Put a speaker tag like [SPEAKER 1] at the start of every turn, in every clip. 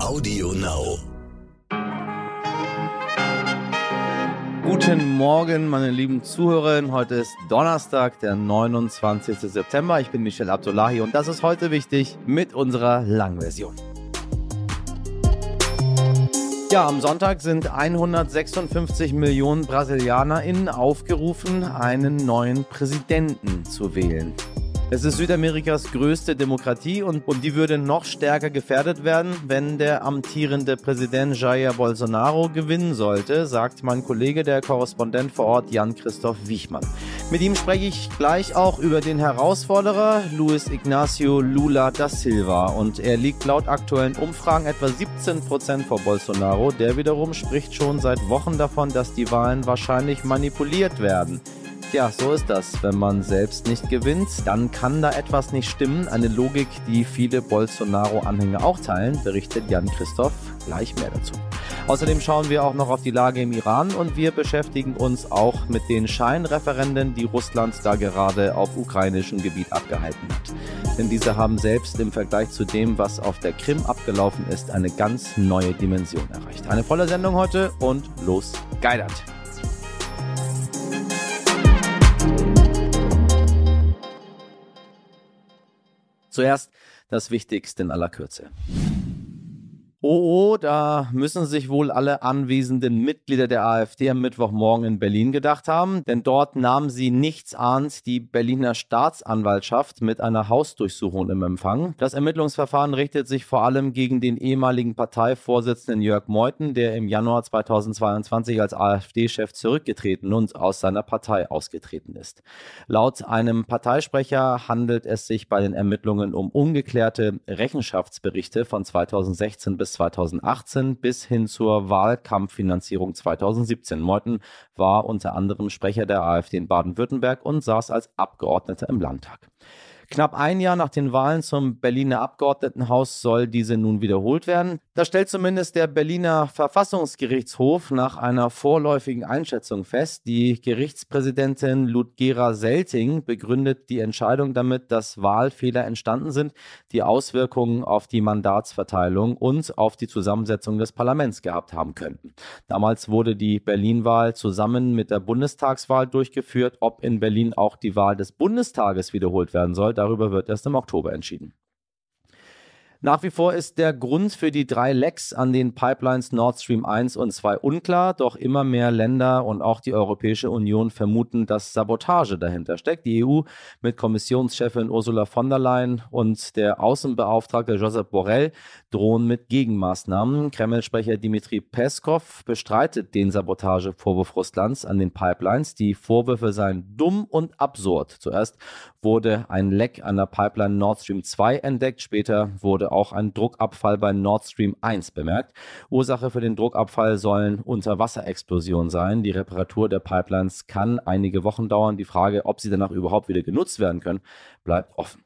[SPEAKER 1] Audio Now.
[SPEAKER 2] Guten Morgen, meine lieben Zuhörerinnen. Heute ist Donnerstag, der 29. September. Ich bin Michel Abdullahi und das ist heute wichtig mit unserer Langversion. Ja, am Sonntag sind 156 Millionen BrasilianerInnen aufgerufen, einen neuen Präsidenten zu wählen. Es ist Südamerikas größte Demokratie und, und die würde noch stärker gefährdet werden, wenn der amtierende Präsident Jair Bolsonaro gewinnen sollte, sagt mein Kollege, der Korrespondent vor Ort Jan-Christoph Wichmann. Mit ihm spreche ich gleich auch über den Herausforderer Luis Ignacio Lula da Silva und er liegt laut aktuellen Umfragen etwa 17 Prozent vor Bolsonaro. Der wiederum spricht schon seit Wochen davon, dass die Wahlen wahrscheinlich manipuliert werden. Ja, so ist das. Wenn man selbst nicht gewinnt, dann kann da etwas nicht stimmen. Eine Logik, die viele Bolsonaro-Anhänger auch teilen, berichtet Jan Christoph gleich mehr dazu. Außerdem schauen wir auch noch auf die Lage im Iran und wir beschäftigen uns auch mit den Scheinreferenden, die Russland da gerade auf ukrainischem Gebiet abgehalten hat. Denn diese haben selbst im Vergleich zu dem, was auf der Krim abgelaufen ist, eine ganz neue Dimension erreicht. Eine volle Sendung heute und los geidert! Zuerst das Wichtigste in aller Kürze. Oh, oh, da müssen sich wohl alle anwesenden Mitglieder der AfD am Mittwochmorgen in Berlin gedacht haben, denn dort nahm sie nichtsahnd die Berliner Staatsanwaltschaft mit einer Hausdurchsuchung im Empfang. Das Ermittlungsverfahren richtet sich vor allem gegen den ehemaligen Parteivorsitzenden Jörg Meuthen, der im Januar 2022 als AfD-Chef zurückgetreten und aus seiner Partei ausgetreten ist. Laut einem Parteisprecher handelt es sich bei den Ermittlungen um ungeklärte Rechenschaftsberichte von 2016 bis 2018 bis hin zur Wahlkampffinanzierung 2017. Meuthen war unter anderem Sprecher der AfD in Baden-Württemberg und saß als Abgeordneter im Landtag. Knapp ein Jahr nach den Wahlen zum Berliner Abgeordnetenhaus soll diese nun wiederholt werden. Das stellt zumindest der Berliner Verfassungsgerichtshof nach einer vorläufigen Einschätzung fest. Die Gerichtspräsidentin Ludgera Selting begründet die Entscheidung damit, dass Wahlfehler entstanden sind, die Auswirkungen auf die Mandatsverteilung und auf die Zusammensetzung des Parlaments gehabt haben könnten. Damals wurde die Berlin-Wahl zusammen mit der Bundestagswahl durchgeführt. Ob in Berlin auch die Wahl des Bundestages wiederholt werden soll, Darüber wird erst im Oktober entschieden. Nach wie vor ist der Grund für die drei Lecks an den Pipelines Nord Stream 1 und 2 unklar, doch immer mehr Länder und auch die Europäische Union vermuten, dass Sabotage dahinter steckt. Die EU mit Kommissionschefin Ursula von der Leyen und der Außenbeauftragte Josep Borrell drohen mit Gegenmaßnahmen. Kreml-Sprecher Dimitri Peskov bestreitet den Sabotagevorwurf Russlands an den Pipelines. Die Vorwürfe seien dumm und absurd. Zuerst wurde ein Leck an der Pipeline Nord Stream 2 entdeckt, später wurde auch ein Druckabfall bei Nord Stream 1 bemerkt. Ursache für den Druckabfall sollen Unterwasserexplosionen sein. Die Reparatur der Pipelines kann einige Wochen dauern. Die Frage, ob sie danach überhaupt wieder genutzt werden können, bleibt offen.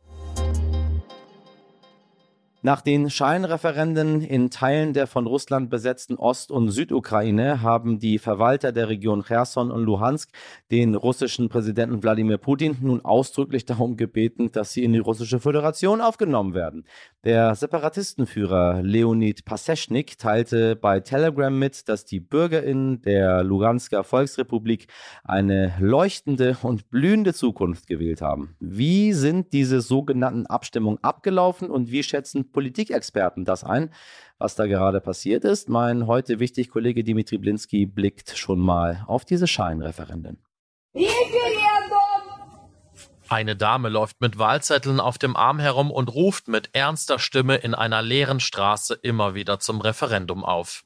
[SPEAKER 2] Nach den Scheinreferenden in Teilen der von Russland besetzten Ost- und Südukraine haben die Verwalter der Region Cherson und Luhansk den russischen Präsidenten Wladimir Putin nun ausdrücklich darum gebeten, dass sie in die russische Föderation aufgenommen werden. Der Separatistenführer Leonid Paseschnik teilte bei Telegram mit, dass die BürgerInnen der Lugansker Volksrepublik eine leuchtende und blühende Zukunft gewählt haben. Wie sind diese sogenannten Abstimmungen abgelaufen und wie schätzen Politikexperten das ein, was da gerade passiert ist. Mein heute wichtig Kollege Dimitri Blinski blickt schon mal auf diese Scheinreferenden.
[SPEAKER 3] Eine Dame läuft mit Wahlzetteln auf dem Arm herum und ruft mit ernster Stimme in einer leeren Straße immer wieder zum Referendum auf.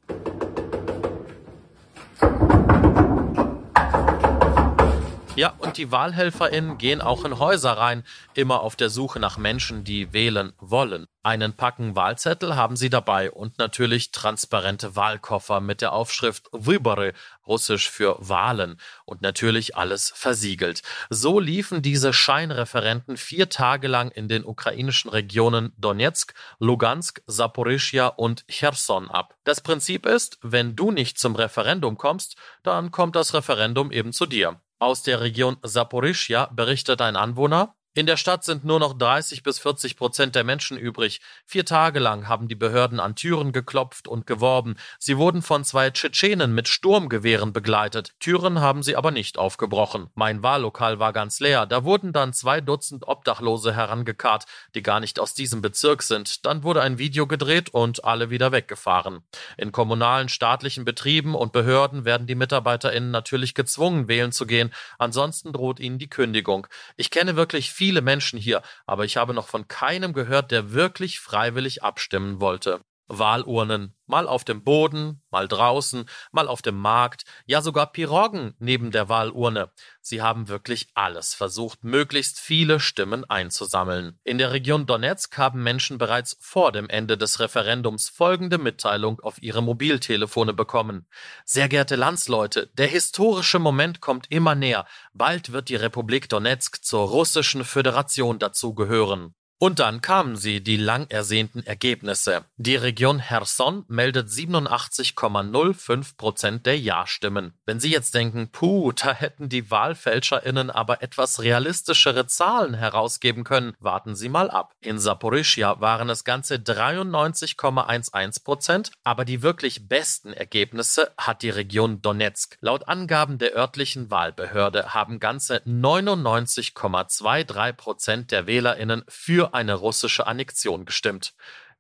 [SPEAKER 3] Ja, und die WahlhelferInnen gehen auch in Häuser rein, immer auf der Suche nach Menschen, die wählen wollen. Einen Packen Wahlzettel haben sie dabei und natürlich transparente Wahlkoffer mit der Aufschrift Wybory, russisch für Wahlen und natürlich alles versiegelt. So liefen diese Scheinreferenten vier Tage lang in den ukrainischen Regionen Donetsk, Lugansk, Saporischia und Cherson ab. Das Prinzip ist, wenn du nicht zum Referendum kommst, dann kommt das Referendum eben zu dir. Aus der Region Saporischia berichtet ein Anwohner, In der Stadt sind nur noch 30 bis 40 Prozent der Menschen übrig. Vier Tage lang haben die Behörden an Türen geklopft und geworben. Sie wurden von zwei Tschetschenen mit Sturmgewehren begleitet. Türen haben sie aber nicht aufgebrochen. Mein Wahllokal war ganz leer. Da wurden dann zwei Dutzend Obdachlose herangekarrt, die gar nicht aus diesem Bezirk sind. Dann wurde ein Video gedreht und alle wieder weggefahren. In kommunalen, staatlichen Betrieben und Behörden werden die MitarbeiterInnen natürlich gezwungen, wählen zu gehen. Ansonsten droht ihnen die Kündigung. Ich kenne wirklich viele viele Menschen hier, aber ich habe noch von keinem gehört, der wirklich freiwillig abstimmen wollte. Wahlurnen, mal auf dem Boden, mal draußen, mal auf dem Markt, ja sogar Piroggen neben der Wahlurne. Sie haben wirklich alles versucht, möglichst viele Stimmen einzusammeln. In der Region Donetsk haben Menschen bereits vor dem Ende des Referendums folgende Mitteilung auf ihre Mobiltelefone bekommen. Sehr geehrte Landsleute, der historische Moment kommt immer näher. Bald wird die Republik Donetsk zur russischen Föderation dazugehören. Und dann kamen sie, die lang ersehnten Ergebnisse. Die Region Herson meldet 87,05 Prozent der Ja-Stimmen. Wenn Sie jetzt denken, puh, da hätten die WahlfälscherInnen aber etwas realistischere Zahlen herausgeben können, warten Sie mal ab. In Saporischia waren es ganze 93,11 Prozent, aber die wirklich besten Ergebnisse hat die Region Donetsk. Laut Angaben der örtlichen Wahlbehörde haben ganze 99,23 Prozent der WählerInnen für für eine russische Annexion gestimmt.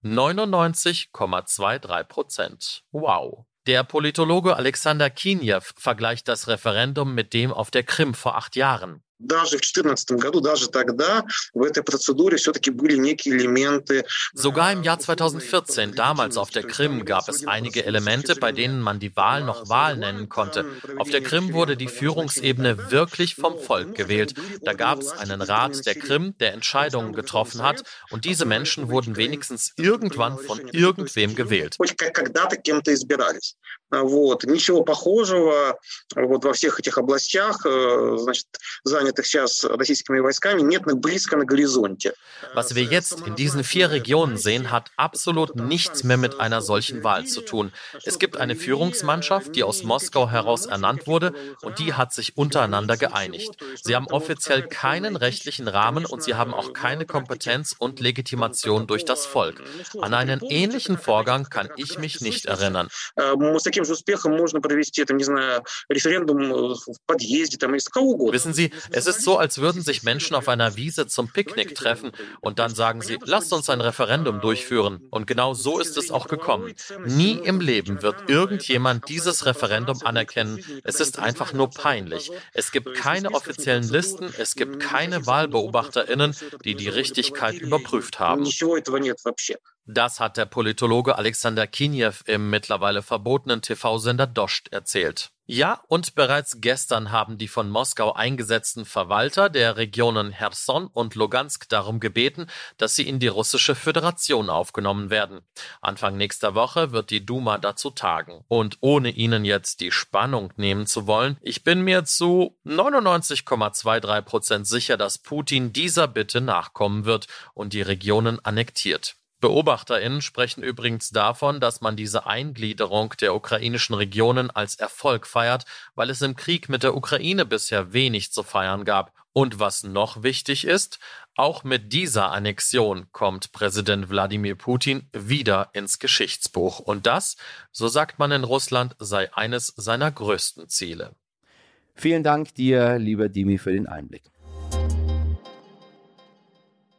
[SPEAKER 3] 99,23 Prozent. Wow. Der Politologe Alexander Kiniew vergleicht das Referendum mit dem auf der Krim vor acht Jahren.
[SPEAKER 1] даже в 2014 году, даже тогда в этой процедуре все-таки были некие элементы.
[SPEAKER 3] Sogar im Jahr 2014, damals auf der Krim, gab es einige Elemente, bei denen man die Wahl noch Wahl nennen konnte. Auf der Krim wurde die Führungsebene wirklich vom Volk gewählt. Da gab es einen Rat der Krim, der Entscheidungen getroffen hat und diese Menschen wurden wenigstens irgendwann von irgendwem gewählt.
[SPEAKER 1] Вот. Ничего похожего вот во всех этих областях, значит, занятых сейчас российскими войсками, нет близко на горизонте.
[SPEAKER 3] Was wir jetzt in diesen vier Regionen sehen, hat absolut nichts mehr mit einer solchen Wahl zu tun. Es gibt eine Führungsmannschaft, die aus Moskau heraus ernannt wurde und die hat sich untereinander geeinigt. Sie haben offiziell keinen rechtlichen Rahmen und sie haben auch keine Kompetenz und Legitimation durch das Volk. An einen ähnlichen Vorgang kann ich mich nicht erinnern
[SPEAKER 1] таким же успехом можно провести, там, не знаю, референдум э, в подъезде, там, из кого угодно.
[SPEAKER 3] Wissen Sie, es ist so, als würden sich Menschen auf einer Wiese zum Picknick treffen und dann sagen sie, lasst uns ein Referendum durchführen. Und genau so ist es auch gekommen. Nie im Leben wird irgendjemand dieses Referendum anerkennen. Es ist einfach nur peinlich. Es gibt keine offiziellen Listen, es gibt keine WahlbeobachterInnen, die die Richtigkeit überprüft haben. Das hat der Politologe Alexander Kiniew im mittlerweile verbotenen TV-Sender Dost erzählt. Ja, und bereits gestern haben die von Moskau eingesetzten Verwalter der Regionen Cherson und Lugansk darum gebeten, dass sie in die russische Föderation aufgenommen werden. Anfang nächster Woche wird die Duma dazu tagen. Und ohne Ihnen jetzt die Spannung nehmen zu wollen, ich bin mir zu 99,23 Prozent sicher, dass Putin dieser Bitte nachkommen wird und die Regionen annektiert. BeobachterInnen sprechen übrigens davon, dass man diese Eingliederung der ukrainischen Regionen als Erfolg feiert, weil es im Krieg mit der Ukraine bisher wenig zu feiern gab. Und was noch wichtig ist, auch mit dieser Annexion kommt Präsident Wladimir Putin wieder ins Geschichtsbuch. Und das, so sagt man in Russland, sei eines seiner größten Ziele.
[SPEAKER 2] Vielen Dank dir, lieber Dimi, für den Einblick.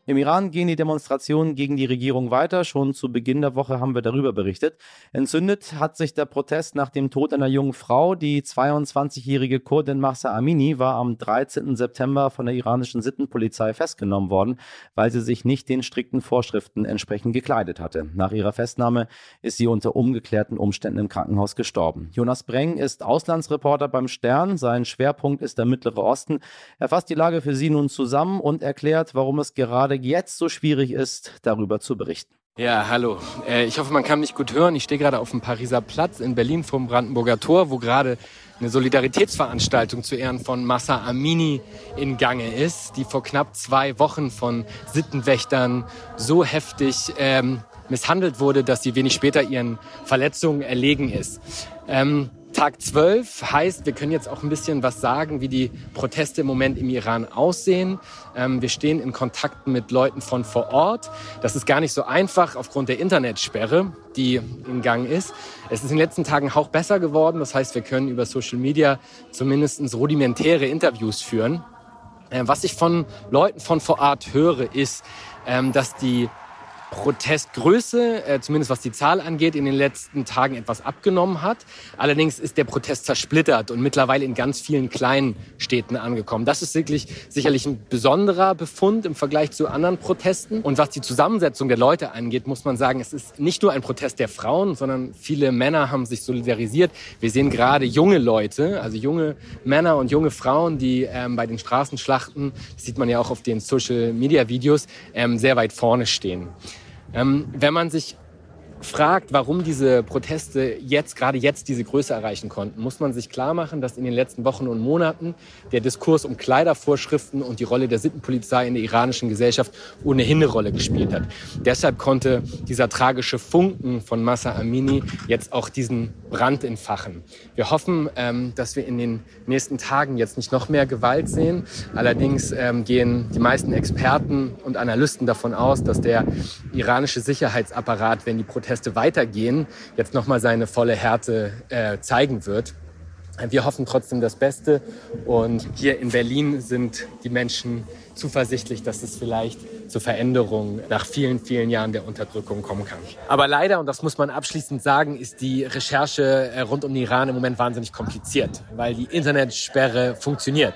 [SPEAKER 2] Im Iran gehen die Demonstrationen gegen die Regierung weiter. Schon zu Beginn der Woche haben wir darüber berichtet. Entzündet hat sich der Protest nach dem Tod einer jungen Frau. Die 22-jährige Kurdin Mahsa Amini war am 13. September von der iranischen Sittenpolizei festgenommen worden, weil sie sich nicht den strikten Vorschriften entsprechend gekleidet hatte. Nach ihrer Festnahme ist sie unter ungeklärten Umständen im Krankenhaus gestorben. Jonas Breng ist Auslandsreporter beim Stern. Sein Schwerpunkt ist der Mittlere Osten. Er fasst die Lage für Sie nun zusammen und erklärt, warum es gerade jetzt so schwierig ist, darüber zu berichten.
[SPEAKER 4] Ja, hallo. Äh, ich hoffe, man kann mich gut hören. Ich stehe gerade auf dem Pariser Platz in Berlin vom Brandenburger Tor, wo gerade eine Solidaritätsveranstaltung zu Ehren von Massa Amini in Gange ist, die vor knapp zwei Wochen von Sittenwächtern so heftig ähm, misshandelt wurde, dass sie wenig später ihren Verletzungen erlegen ist. Ähm, Tag 12 heißt, wir können jetzt auch ein bisschen was sagen, wie die Proteste im Moment im Iran aussehen. Ähm, wir stehen in Kontakt mit Leuten von vor Ort. Das ist gar nicht so einfach aufgrund der Internetsperre, die in Gang ist. Es ist in den letzten Tagen auch besser geworden. Das heißt, wir können über Social Media zumindest rudimentäre Interviews führen. Äh, was ich von Leuten von vor Ort höre, ist, ähm, dass die Protestgröße, äh, zumindest was die Zahl angeht, in den letzten Tagen etwas abgenommen hat. Allerdings ist der Protest zersplittert und mittlerweile in ganz vielen kleinen Städten angekommen. Das ist wirklich sicherlich ein besonderer Befund im Vergleich zu anderen Protesten. Und was die Zusammensetzung der Leute angeht, muss man sagen, es ist nicht nur ein Protest der Frauen, sondern viele Männer haben sich solidarisiert. Wir sehen gerade junge Leute, also junge Männer und junge Frauen, die ähm, bei den Straßenschlachten, das sieht man ja auch auf den Social-Media-Videos, ähm, sehr weit vorne stehen. Ähm, wenn man sich fragt, warum diese Proteste jetzt, gerade jetzt diese Größe erreichen konnten, muss man sich klar machen, dass in den letzten Wochen und Monaten der Diskurs um Kleidervorschriften und die Rolle der Sittenpolizei in der iranischen Gesellschaft ohnehin eine Rolle gespielt hat. Deshalb konnte dieser tragische Funken von Massa Amini jetzt auch diesen Brand entfachen. Wir hoffen, ähm, dass wir in den nächsten Tagen jetzt nicht noch mehr Gewalt sehen. Allerdings ähm, gehen die meisten Experten und Analysten davon aus, dass der iranische Sicherheitsapparat, wenn die Proteste weitergehen, jetzt nochmal seine volle Härte äh, zeigen wird. Wir hoffen trotzdem das Beste und hier in Berlin sind die Menschen zuversichtlich, dass es vielleicht zur Veränderung nach vielen, vielen Jahren der Unterdrückung kommen kann. Aber leider, und das muss man abschließend sagen, ist die Recherche äh, rund um den Iran im Moment wahnsinnig kompliziert, weil die Internetsperre funktioniert.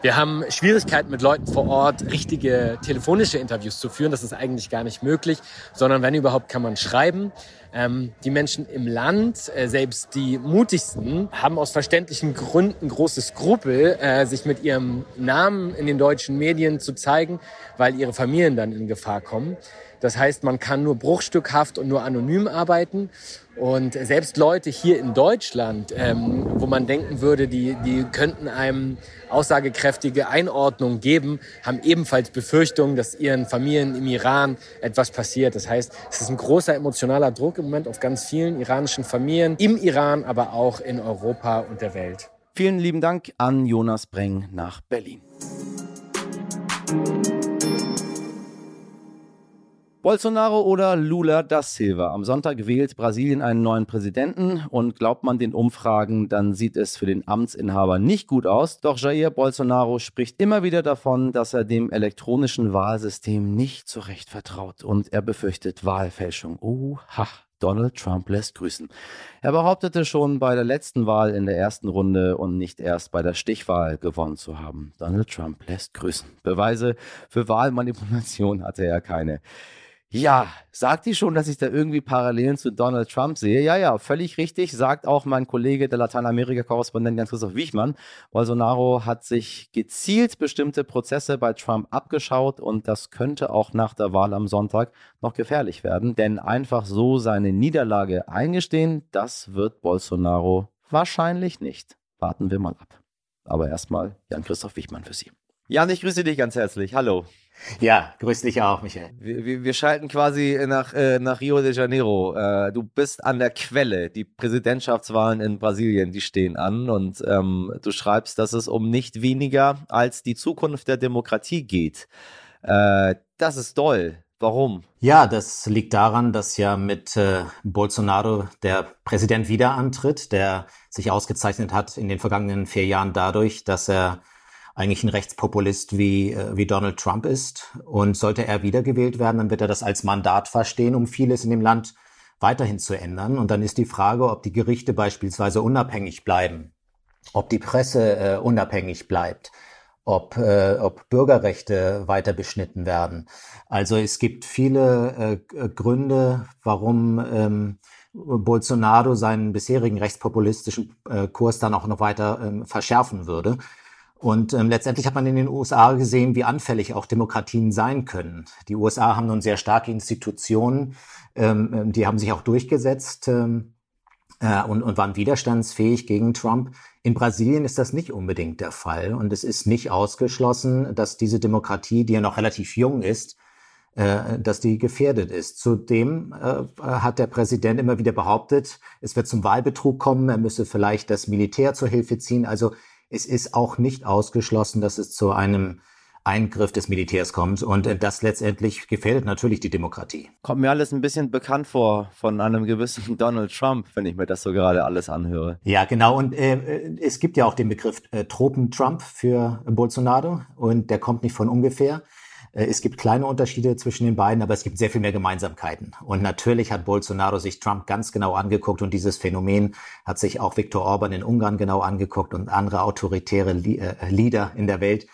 [SPEAKER 4] Wir haben Schwierigkeiten mit Leuten vor Ort, richtige telefonische Interviews zu führen. Das ist eigentlich gar nicht möglich, sondern wenn überhaupt kann man schreiben. Ähm, die Menschen im Land, äh, selbst die mutigsten, haben aus verständlichen Gründen große Skrupel, äh, sich mit ihrem Namen in den deutschen Medien zu zeigen, weil ihre Familien dann in Gefahr kommen. Das heißt, man kann nur bruchstückhaft und nur anonym arbeiten. Und selbst Leute hier in Deutschland, ähm, wo man denken würde, die, die könnten einem aussagekräftige Einordnung geben, haben ebenfalls Befürchtungen, dass ihren Familien im Iran etwas passiert. Das heißt, es ist ein großer emotionaler Druck im Moment auf ganz vielen iranischen Familien, im Iran, aber auch in Europa und der Welt.
[SPEAKER 2] Vielen lieben Dank an Jonas Breng nach Berlin. Bolsonaro oder Lula da Silva. Am Sonntag wählt Brasilien einen neuen Präsidenten und glaubt man den Umfragen, dann sieht es für den Amtsinhaber nicht gut aus. Doch Jair Bolsonaro spricht immer wieder davon, dass er dem elektronischen Wahlsystem nicht so recht vertraut und er befürchtet Wahlfälschung. Oha. Donald Trump lässt grüßen. Er behauptete schon bei der letzten Wahl in der ersten Runde und nicht erst bei der Stichwahl gewonnen zu haben. Donald Trump lässt grüßen. Beweise für Wahlmanipulation hatte er keine. Ja, sagt die schon, dass ich da irgendwie Parallelen zu Donald Trump sehe? Ja, ja, völlig richtig. Sagt auch mein Kollege, der Lateinamerika-Korrespondent Jan-Christoph Wichmann. Bolsonaro hat sich gezielt bestimmte Prozesse bei Trump abgeschaut und das könnte auch nach der Wahl am Sonntag noch gefährlich werden. Denn einfach so seine Niederlage eingestehen, das wird Bolsonaro wahrscheinlich nicht. Warten wir mal ab. Aber erstmal Jan-Christoph Wichmann für Sie. Jan, ich grüße dich ganz herzlich. Hallo.
[SPEAKER 5] Ja, grüß dich auch, Michael.
[SPEAKER 2] Wir, wir, wir schalten quasi nach, äh, nach Rio de Janeiro. Äh, du bist an der Quelle. Die Präsidentschaftswahlen in Brasilien, die stehen an. Und ähm, du schreibst, dass es um nicht weniger als die Zukunft der Demokratie geht. Äh, das ist toll. Warum?
[SPEAKER 5] Ja, das liegt daran, dass ja mit äh, Bolsonaro der Präsident wieder antritt, der sich ausgezeichnet hat in den vergangenen vier Jahren dadurch, dass er eigentlich ein Rechtspopulist wie, äh, wie Donald Trump ist. Und sollte er wiedergewählt werden, dann wird er das als Mandat verstehen, um vieles in dem Land weiterhin zu ändern. Und dann ist die Frage, ob die Gerichte beispielsweise unabhängig bleiben, ob die Presse äh, unabhängig bleibt, ob, äh, ob Bürgerrechte weiter beschnitten werden. Also es gibt viele äh, Gründe, warum ähm, Bolsonaro seinen bisherigen rechtspopulistischen äh, Kurs dann auch noch weiter ähm, verschärfen würde. Und ähm, letztendlich hat man in den USA gesehen, wie anfällig auch Demokratien sein können. Die USA haben nun sehr starke Institutionen, ähm, ähm, die haben sich auch durchgesetzt ähm, äh, und, und waren widerstandsfähig gegen Trump. In Brasilien ist das nicht unbedingt der Fall und es ist nicht ausgeschlossen, dass diese Demokratie, die ja noch relativ jung ist, äh, dass die gefährdet ist. Zudem äh, hat der Präsident immer wieder behauptet, es wird zum Wahlbetrug kommen, er müsse vielleicht das Militär zur Hilfe ziehen. Also es ist auch nicht ausgeschlossen, dass es zu einem Eingriff des Militärs kommt. Und das letztendlich gefährdet natürlich die Demokratie.
[SPEAKER 2] Kommt mir alles ein bisschen bekannt vor von einem gewissen Donald Trump, wenn ich mir das so gerade alles anhöre.
[SPEAKER 5] Ja, genau. Und äh, es gibt ja auch den Begriff äh, Tropen-Trump für Bolsonaro. Und der kommt nicht von ungefähr. Äh, es gibt kleine Unterschiede zwischen den beiden, aber es gibt sehr viel mehr Gemeinsamkeiten. Und natürlich hat Bolsonaro sich Trump ganz genau angeguckt und dieses Phänomen hat sich auch Viktor Orban in Ungarn genau angeguckt und andere autoritäre Leader in der Welt.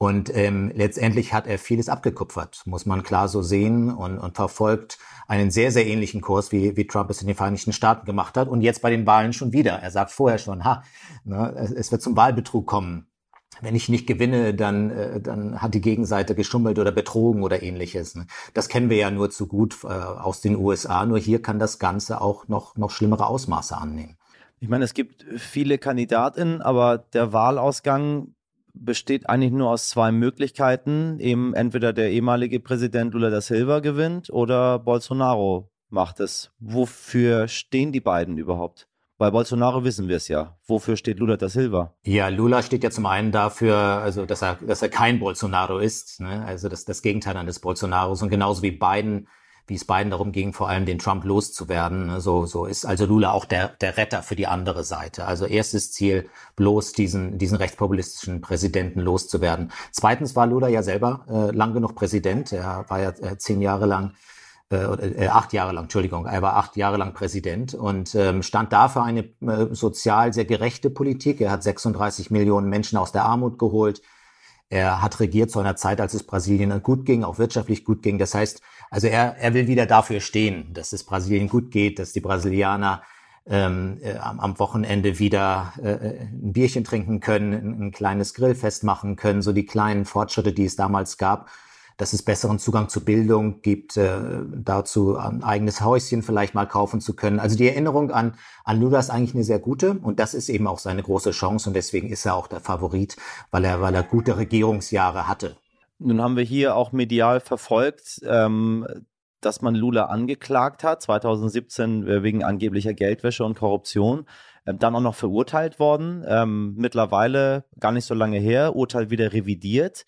[SPEAKER 5] Und ähm, letztendlich hat er vieles abgekupfert, muss man klar so sehen, und, und verfolgt einen sehr, sehr ähnlichen Kurs, wie, wie Trump es in den Vereinigten Staaten gemacht hat. Und jetzt bei den Wahlen schon wieder. Er sagt vorher schon, ha, ne, es wird zum Wahlbetrug kommen. Wenn ich nicht gewinne, dann, äh, dann hat die Gegenseite geschummelt oder betrogen oder ähnliches. Ne? Das kennen wir ja nur zu gut äh, aus den USA. Nur hier kann das Ganze auch noch, noch schlimmere Ausmaße annehmen.
[SPEAKER 2] Ich meine, es gibt viele Kandidatinnen, aber der Wahlausgang besteht eigentlich nur aus zwei Möglichkeiten. Eben entweder der ehemalige Präsident Lula da Silva gewinnt oder Bolsonaro macht es. Wofür stehen die beiden überhaupt? Bei Bolsonaro wissen wir es ja. Wofür steht Lula da Silva?
[SPEAKER 5] Ja, Lula steht ja zum einen dafür, also dass er, dass er kein Bolsonaro ist, ne? also das, das Gegenteil eines Bolsonaros und genauso wie Biden wie es beiden darum ging, vor allem den Trump loszuwerden. Ne? So, so ist also Lula auch der, der Retter für die andere Seite. Also erstes Ziel, bloß diesen, diesen rechtspopulistischen Präsidenten loszuwerden. Zweitens war Lula ja selber äh, lang genug Präsident. Er war ja äh, zehn Jahre lang äh, acht Jahre lang, Entschuldigung, er war acht Jahre lang Präsident und ähm, stand da für eine äh, sozial sehr gerechte Politik. Er hat 36 Millionen Menschen aus der Armut geholt. Er hat regiert zu einer Zeit, als es Brasilien gut ging, auch wirtschaftlich gut ging. Das heißt, also er, er will wieder dafür stehen, dass es Brasilien gut geht, dass die Brasilianer ähm, äh, am Wochenende wieder äh, äh, ein Bierchen trinken können, ein, ein kleines Grillfest machen können, so die kleinen Fortschritte, die es damals gab dass es besseren Zugang zu Bildung gibt, äh, dazu ein eigenes Häuschen vielleicht mal kaufen zu können. Also die Erinnerung an, an Lula ist eigentlich eine sehr gute und das ist eben auch seine große Chance und deswegen ist er auch der Favorit, weil er, weil er gute Regierungsjahre hatte.
[SPEAKER 2] Nun haben wir hier auch medial verfolgt, ähm, dass man Lula angeklagt hat, 2017 äh, wegen angeblicher Geldwäsche und Korruption, ähm, dann auch noch verurteilt worden, ähm, mittlerweile gar nicht so lange her, Urteil wieder revidiert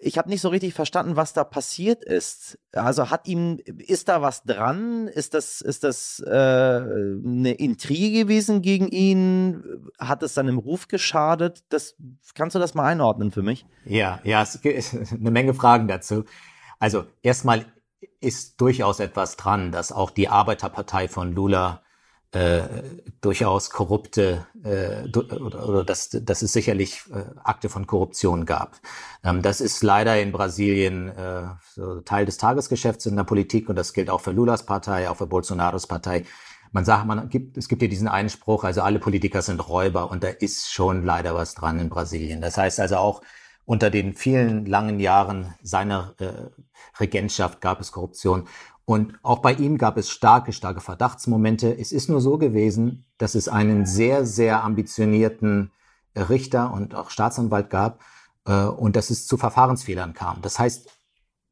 [SPEAKER 2] ich habe nicht so richtig verstanden, was da passiert ist. Also hat ihm, ist da was dran? Ist das, ist das äh, eine Intrige gewesen gegen ihn? Hat es seinem Ruf geschadet? Das, kannst du das mal einordnen für mich?
[SPEAKER 5] Ja, ja, es gibt eine Menge Fragen dazu. Also erstmal ist durchaus etwas dran, dass auch die Arbeiterpartei von Lula äh, durchaus korrupte äh, oder, oder dass, dass es sicherlich äh, Akte von Korruption gab. Ähm, das ist leider in Brasilien äh, so Teil des Tagesgeschäfts in der Politik und das gilt auch für Lulas Partei, auch für Bolsonaros Partei. Man sagt, man gibt, es gibt ja diesen Einspruch, also alle Politiker sind Räuber und da ist schon leider was dran in Brasilien. Das heißt also auch unter den vielen langen Jahren seiner äh, Regentschaft gab es Korruption. Und auch bei ihm gab es starke, starke Verdachtsmomente. Es ist nur so gewesen, dass es einen sehr, sehr ambitionierten Richter und auch Staatsanwalt gab äh, und dass es zu Verfahrensfehlern kam. Das heißt,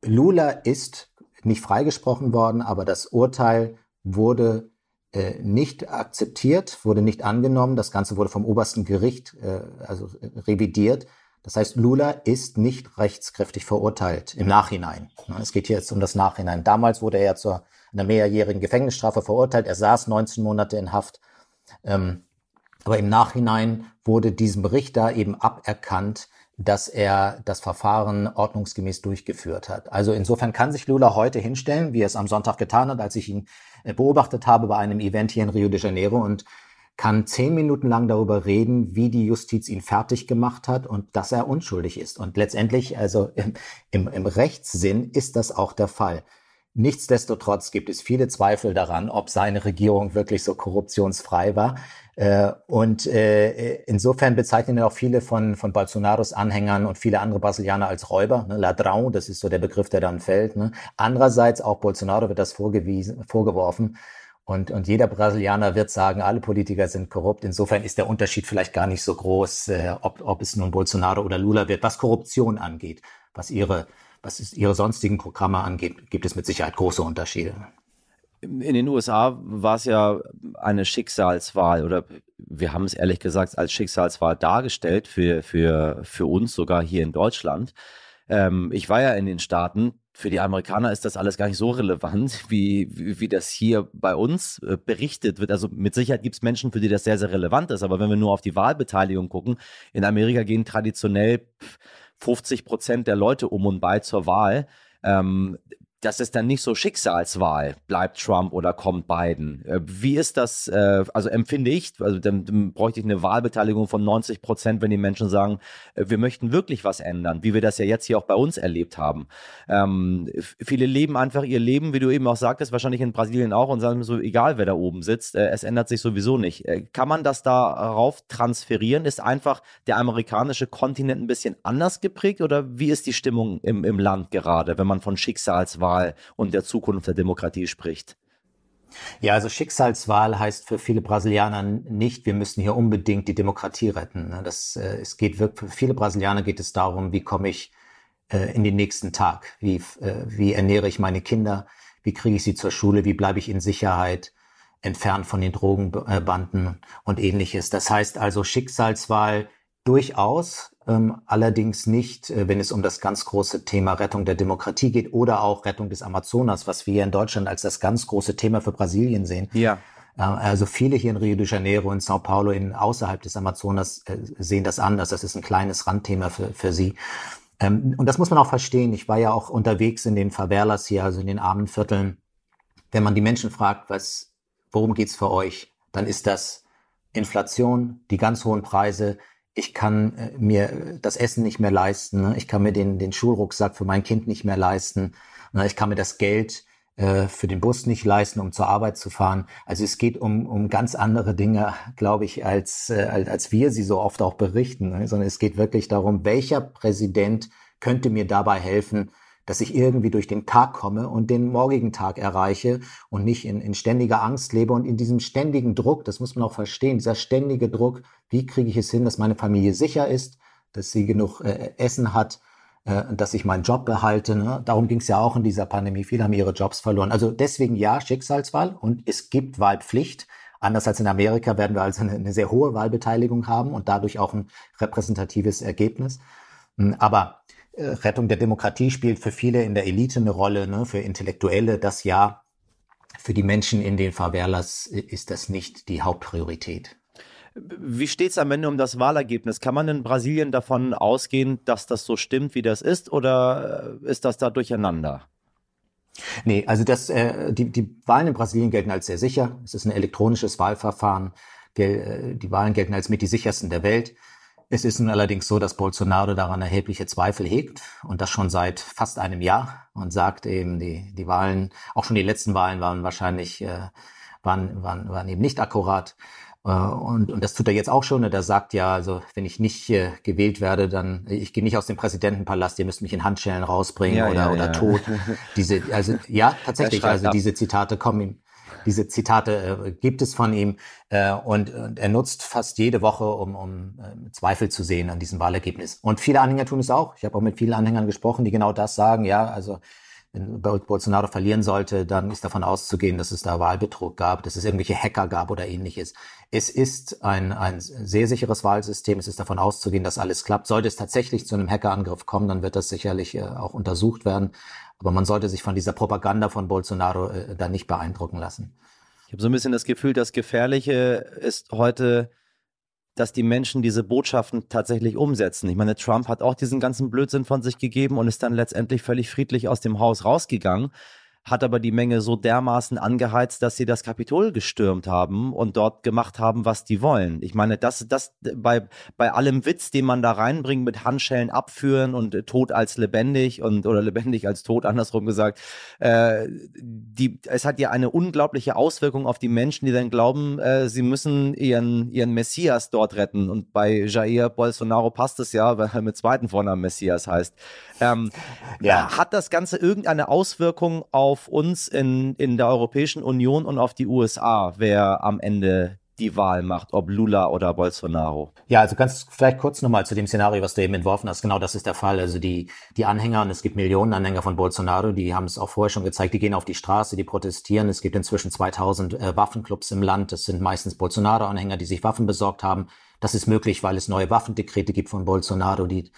[SPEAKER 5] Lula ist nicht freigesprochen worden, aber das Urteil wurde äh, nicht akzeptiert, wurde nicht angenommen. Das Ganze wurde vom obersten Gericht äh, also revidiert. Das heißt, Lula ist nicht rechtskräftig verurteilt im Nachhinein. Es geht hier jetzt um das Nachhinein. Damals wurde er ja zu einer mehrjährigen Gefängnisstrafe verurteilt. Er saß 19 Monate in Haft. Ähm, aber im Nachhinein wurde diesem Richter eben aberkannt, dass er das Verfahren ordnungsgemäß durchgeführt hat. Also insofern kann sich Lula heute hinstellen, wie er es am Sonntag getan hat, als ich ihn äh, beobachtet habe bei einem Event hier in Rio de Janeiro und kann zehn Minuten lang darüber reden, wie die Justiz ihn fertig gemacht hat und dass er unschuldig ist. Und letztendlich, also im, im, im Rechtssinn ist das auch der Fall. Nichtsdestotrotz gibt es viele Zweifel daran, ob seine Regierung wirklich so korruptionsfrei war. Äh, und äh, insofern bezeichnen auch viele von, von Bolsonaros Anhängern und viele andere Brasilianer als Räuber. Ne? Ladrão, das ist so der Begriff, der dann fällt. Ne? Andererseits auch Bolsonaro wird das vorgewiesen, vorgeworfen und, und jeder Brasilianer wird sagen, alle Politiker sind korrupt. Insofern ist der Unterschied vielleicht gar nicht so groß, äh, ob, ob es nun Bolsonaro oder Lula wird, was Korruption angeht, was ihre was ihre sonstigen Programme angeht, gibt es mit Sicherheit große Unterschiede.
[SPEAKER 2] In den USA war es ja eine Schicksalswahl oder wir haben es ehrlich gesagt als Schicksalswahl dargestellt für, für, für uns sogar hier in Deutschland. Ähm, ich war ja in den Staaten. Für die Amerikaner ist das alles gar nicht so relevant, wie, wie, wie das hier bei uns äh, berichtet wird. Also mit Sicherheit gibt es Menschen, für die das sehr, sehr relevant ist. Aber wenn wir nur auf die Wahlbeteiligung gucken, in Amerika gehen traditionell 50 Prozent der Leute um und bei zur Wahl. Ähm, das ist dann nicht so Schicksalswahl, bleibt Trump oder kommt Biden. Äh, wie ist das, äh, also empfinde ich, also dann, dann bräuchte ich eine Wahlbeteiligung von 90 Prozent, wenn die Menschen sagen, äh, wir möchten wirklich was ändern, wie wir das ja jetzt hier auch bei uns erlebt haben. Ähm, viele leben einfach ihr Leben, wie du eben auch sagtest, wahrscheinlich in Brasilien auch und sagen so, egal wer da oben sitzt, es ändert sich sowieso nicht. Kann man das darauf transferieren? Ist einfach der amerikanische Kontinent ein bisschen anders geprägt oder wie ist die Stimmung im, im Land gerade, wenn man von Schicksalswahl Wahl und der Zukunft der Demokratie spricht.
[SPEAKER 5] Ja, also Schicksalswahl heißt für viele Brasilianer nicht, wir müssen hier unbedingt die Demokratie retten. Ne? Das, äh, es geht wirklich, für viele Brasilianer geht es darum, wie komme ich äh, in den nächsten Tag? Wie, äh, wie ernähre ich meine Kinder? Wie kriege ich sie zur Schule? Wie bleibe ich in Sicherheit? Entfernt von den Drogenbanden und ähnliches. Das heißt also Schicksalswahl durchaus, ähm, allerdings nicht, äh, wenn es um das ganz große Thema Rettung der Demokratie geht oder auch Rettung des Amazonas, was wir hier in Deutschland als das ganz große Thema für Brasilien sehen.
[SPEAKER 2] Ja.
[SPEAKER 5] Äh, also viele hier in Rio de Janeiro und Sao Paulo in, außerhalb des Amazonas äh, sehen das anders. Das ist ein kleines Randthema für, für sie. Ähm, und das muss man auch verstehen. Ich war ja auch unterwegs in den Favelas hier, also in den armen Vierteln. Wenn man die Menschen fragt, was, worum geht's für euch, dann ist das Inflation, die ganz hohen Preise, ich kann äh, mir das Essen nicht mehr leisten, ne? ich kann mir den, den Schulrucksack für mein Kind nicht mehr leisten, ne? ich kann mir das Geld äh, für den Bus nicht leisten, um zur Arbeit zu fahren. Also es geht um, um ganz andere Dinge, glaube ich, als, äh, als, wir sie so oft auch berichten, ne? sondern es geht wirklich darum, welcher Präsident könnte mir dabei helfen, dass ich irgendwie durch den Tag komme und den morgigen Tag erreiche und nicht in, in ständiger Angst lebe und in diesem ständigen Druck, das muss man auch verstehen, dieser ständige Druck, wie kriege ich es hin, dass meine Familie sicher ist, dass sie genug äh, Essen hat, äh, dass ich meinen Job behalte. Ne? Darum ging es ja auch in dieser Pandemie. Viele haben ihre Jobs verloren. Also deswegen ja, Schicksalswahl und es gibt Wahlpflicht. Anders als in Amerika werden wir also eine, eine sehr hohe Wahlbeteiligung haben und dadurch auch ein repräsentatives Ergebnis. Hm, aber Rettung der Demokratie spielt für viele in der Elite eine Rolle, ne? für Intellektuelle das ja. Für die Menschen in den Favelas ist das nicht die Hauptpriorität.
[SPEAKER 2] Wie steht es am Ende um das Wahlergebnis? Kann man in Brasilien davon ausgehen, dass das so stimmt, wie das ist, oder äh, ist das da durcheinander?
[SPEAKER 5] Nee, also das, äh, die, die Wahlen in Brasilien gelten als sehr sicher. Es ist ein elektronisches Wahlverfahren. Äh, die Wahlen gelten als mit die sichersten der Welt. Es ist nun allerdings so, dass Bolsonaro daran erhebliche Zweifel hegt und das schon seit fast einem Jahr und sagt eben, die, die Wahlen, auch schon die letzten Wahlen waren wahrscheinlich, äh, waren, waren, waren eben nicht akkurat. Äh, und, und das tut er jetzt auch schon. Und er sagt ja, also wenn ich nicht äh, gewählt werde, dann ich gehe nicht aus dem Präsidentenpalast, ihr müsst mich in Handschellen rausbringen ja, oder, ja, oder ja. tot. Diese, also ja, tatsächlich, also ab. diese Zitate kommen ihm diese Zitate äh, gibt es von ihm äh, und, und er nutzt fast jede Woche, um, um äh, Zweifel zu sehen an diesem Wahlergebnis. Und viele Anhänger tun es auch. Ich habe auch mit vielen Anhängern gesprochen, die genau das sagen. Ja, also wenn Bolsonaro verlieren sollte, dann ist davon auszugehen, dass es da Wahlbetrug gab, dass es irgendwelche Hacker gab oder ähnliches. Es ist ein, ein sehr sicheres Wahlsystem. Es ist davon auszugehen, dass alles klappt. Sollte es tatsächlich zu einem Hackerangriff kommen, dann wird das sicherlich äh, auch untersucht werden. Aber man sollte sich von dieser Propaganda von Bolsonaro äh, da nicht beeindrucken lassen.
[SPEAKER 2] Ich habe so ein bisschen das Gefühl, das Gefährliche ist heute, dass die Menschen diese Botschaften tatsächlich umsetzen. Ich meine, Trump hat auch diesen ganzen Blödsinn von sich gegeben und ist dann letztendlich völlig friedlich aus dem Haus rausgegangen hat aber die Menge so dermaßen angeheizt, dass sie das Kapitol gestürmt haben und dort gemacht haben, was die wollen. Ich meine, das, das bei, bei allem Witz, den man da reinbringt mit Handschellen abführen und äh, tot als lebendig und oder lebendig als tot, andersrum gesagt, äh, die, es hat ja eine unglaubliche Auswirkung auf die Menschen, die dann glauben, äh, sie müssen ihren, ihren Messias dort retten. Und bei Jair Bolsonaro passt es ja, weil er mit zweiten Vornamen Messias heißt. Ähm, ja. Hat das Ganze irgendeine Auswirkung auf uns in, in der Europäischen Union und auf die USA, wer am Ende die Wahl macht, ob Lula oder Bolsonaro.
[SPEAKER 5] Ja, also ganz vielleicht kurz nochmal zu dem Szenario, was du eben entworfen hast. Genau das ist der Fall. Also die, die Anhänger, und es gibt Millionen Anhänger von Bolsonaro, die haben es auch vorher schon gezeigt, die gehen auf die Straße, die protestieren. Es gibt inzwischen 2000 äh, Waffenclubs im Land. Das sind meistens Bolsonaro-Anhänger, die sich Waffen besorgt haben. Das ist möglich, weil es neue Waffendekrete gibt von Bolsonaro, die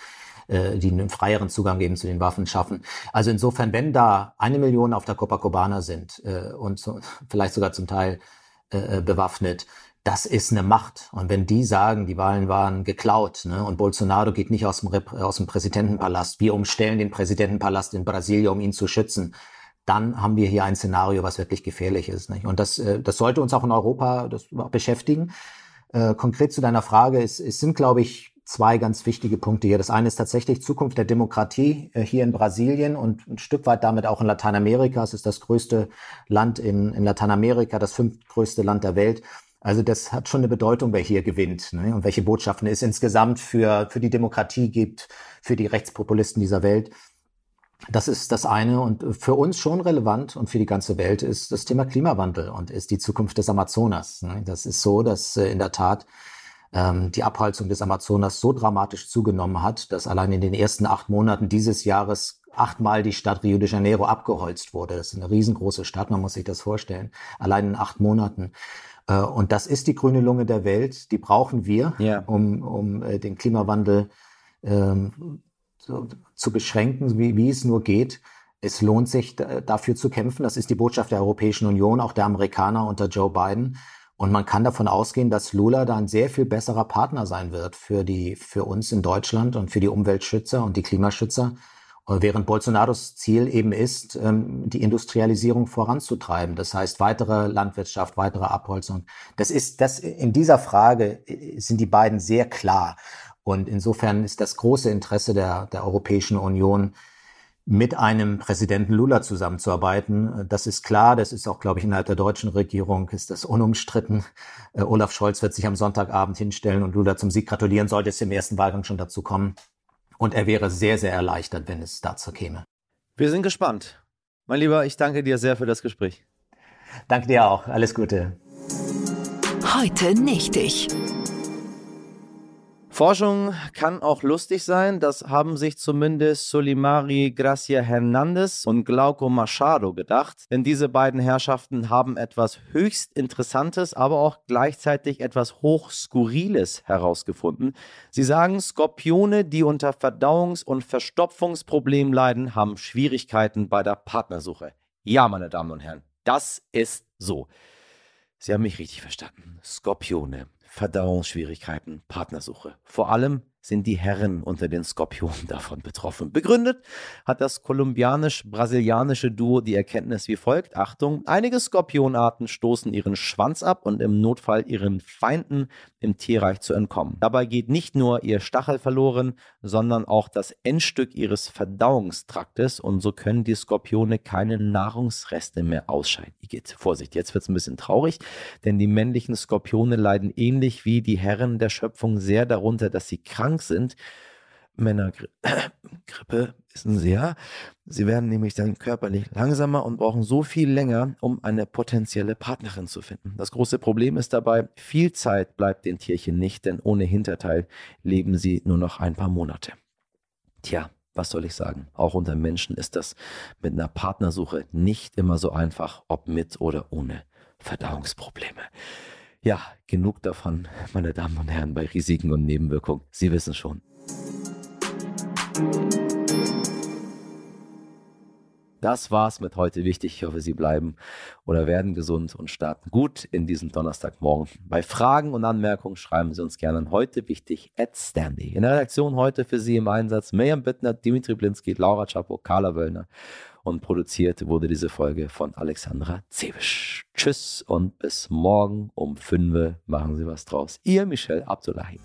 [SPEAKER 5] äh, die einen freieren Zugang eben zu den Waffen schaffen. Also insofern, wenn da eine Million auf der Copacabana sind äh, und so, vielleicht sogar zum Teil äh, äh, bewaffnet, das ist eine Macht. Und wenn die sagen, die Wahlen waren geklaut ne, und Bolsonaro geht nicht aus dem, aus dem Präsidentenpalast, wir umstellen den Präsidentenpalast in Brasilien, um ihn zu schützen, dann haben wir hier ein Szenario, was wirklich gefährlich ist. Nicht? Und das, äh, das sollte uns auch in Europa das beschäftigen. Äh, konkret zu deiner Frage, es, es sind, glaube ich, zwei ganz wichtige Punkte hier. Das eine ist tatsächlich Zukunft der Demokratie äh, hier in Brasilien und ein Stück weit damit auch in Lateinamerika. Es ist das größte Land in, in Lateinamerika, das fünftgrößte Land der Welt. Also das hat schon eine Bedeutung, wer hier gewinnt ne? und welche Botschaften es insgesamt für, für die Demokratie gibt, für die Rechtspopulisten dieser Welt. Das ist das eine und für uns schon relevant und für die ganze Welt ist das Thema Klimawandel und ist die Zukunft des Amazonas. Ne? Das ist so, dass äh, in der Tat ähm, die Abholzung des Amazonas so dramatisch zugenommen hat, dass allein in den ersten acht Monaten dieses Jahres achtmal die Stadt Rio de Janeiro abgeholzt wurde. Das ist eine riesengroße Stadt, man muss sich das vorstellen. Allein in acht Monaten. Äh, und das ist die grüne Lunge der Welt. Die brauchen wir, ja. um, um äh, den Klimawandel ähm, so, zu beschränken, wie, wie es nur geht. Es lohnt sich dafür zu kämpfen. Das ist die Botschaft der Europäischen Union, auch der Amerikaner unter Joe Biden. Und man kann davon ausgehen, dass Lula da ein sehr viel besserer Partner sein wird für die, für uns in Deutschland und für die Umweltschützer und die Klimaschützer. Während Bolsonaros Ziel eben ist, ähm, die Industrialisierung voranzutreiben. Das heißt, weitere Landwirtschaft, weitere Abholzung. Das ist, das, in dieser Frage äh, sind die beiden sehr klar. Und insofern ist das große Interesse der, der Europäischen Union, mit einem Präsidenten Lula zusammenzuarbeiten. Das ist klar, das ist auch, glaube ich, innerhalb der deutschen Regierung ist das unumstritten. Äh, Olaf Scholz wird sich am Sonntagabend hinstellen und Lula zum Sieg gratulieren, sollte es im ersten Wahlgang schon dazu kommen. Und er wäre sehr, sehr erleichtert, wenn es dazu käme.
[SPEAKER 2] Wir sind gespannt. Mein Lieber, ich danke dir sehr für das Gespräch.
[SPEAKER 5] Danke dir auch. Alles Gute.
[SPEAKER 6] Heute nicht ich.
[SPEAKER 2] Forschung kann auch lustig sein, das haben sich zumindest Solimari Gracia Hernandez und Glauco Machado gedacht, denn diese beiden Herrschaften haben etwas höchst Interessantes, aber auch gleichzeitig etwas hochskurriles herausgefunden. Sie sagen, Skorpione, die unter Verdauungs- und Verstopfungsproblemen leiden, haben Schwierigkeiten bei der Partnersuche. Ja, meine Damen und Herren, das ist so. Sie haben mich richtig verstanden. Skorpione Verdauungsschwierigkeiten, Partnersuche. Vor allem sind die Herren unter den Skorpionen davon betroffen. Begründet hat das kolumbianisch-brasilianische Duo die Erkenntnis wie folgt. Achtung, einige Skorpionarten stoßen ihren Schwanz ab und im Notfall ihren Feinden im Tierreich zu entkommen. Dabei geht nicht nur ihr Stachel verloren, sondern auch das Endstück ihres Verdauungstraktes und so können die Skorpione keine Nahrungsreste mehr ausscheiden. Igitt, Vorsicht, jetzt wird es ein bisschen traurig, denn die männlichen Skorpione leiden ähnlich wie die Herren der Schöpfung sehr darunter, dass sie krank krank sind, Männergrippe wissen Sie ja, sie werden nämlich dann körperlich langsamer und brauchen so viel länger, um eine potenzielle Partnerin zu finden. Das große Problem ist dabei, viel Zeit bleibt den Tierchen nicht, denn ohne Hinterteil leben sie nur noch ein paar Monate. Tja, was soll ich sagen? Auch unter Menschen ist das mit einer Partnersuche nicht immer so einfach, ob mit oder ohne Verdauungsprobleme. Ja, genug davon, meine Damen und Herren, bei Risiken und Nebenwirkungen. Sie wissen schon. Das war's mit heute wichtig. Ich hoffe, Sie bleiben oder werden gesund und starten gut in diesem Donnerstagmorgen. Bei Fragen und Anmerkungen schreiben Sie uns gerne an heute wichtig at Standy. In der Redaktion heute für Sie im Einsatz Miriam Bittner, Dimitri Blinski, Laura Chapo, Carla Wöllner und produziert wurde diese Folge von Alexandra Zewisch. Tschüss und bis morgen um 5 Uhr. Machen Sie was draus. Ihr Michel Abdullahi.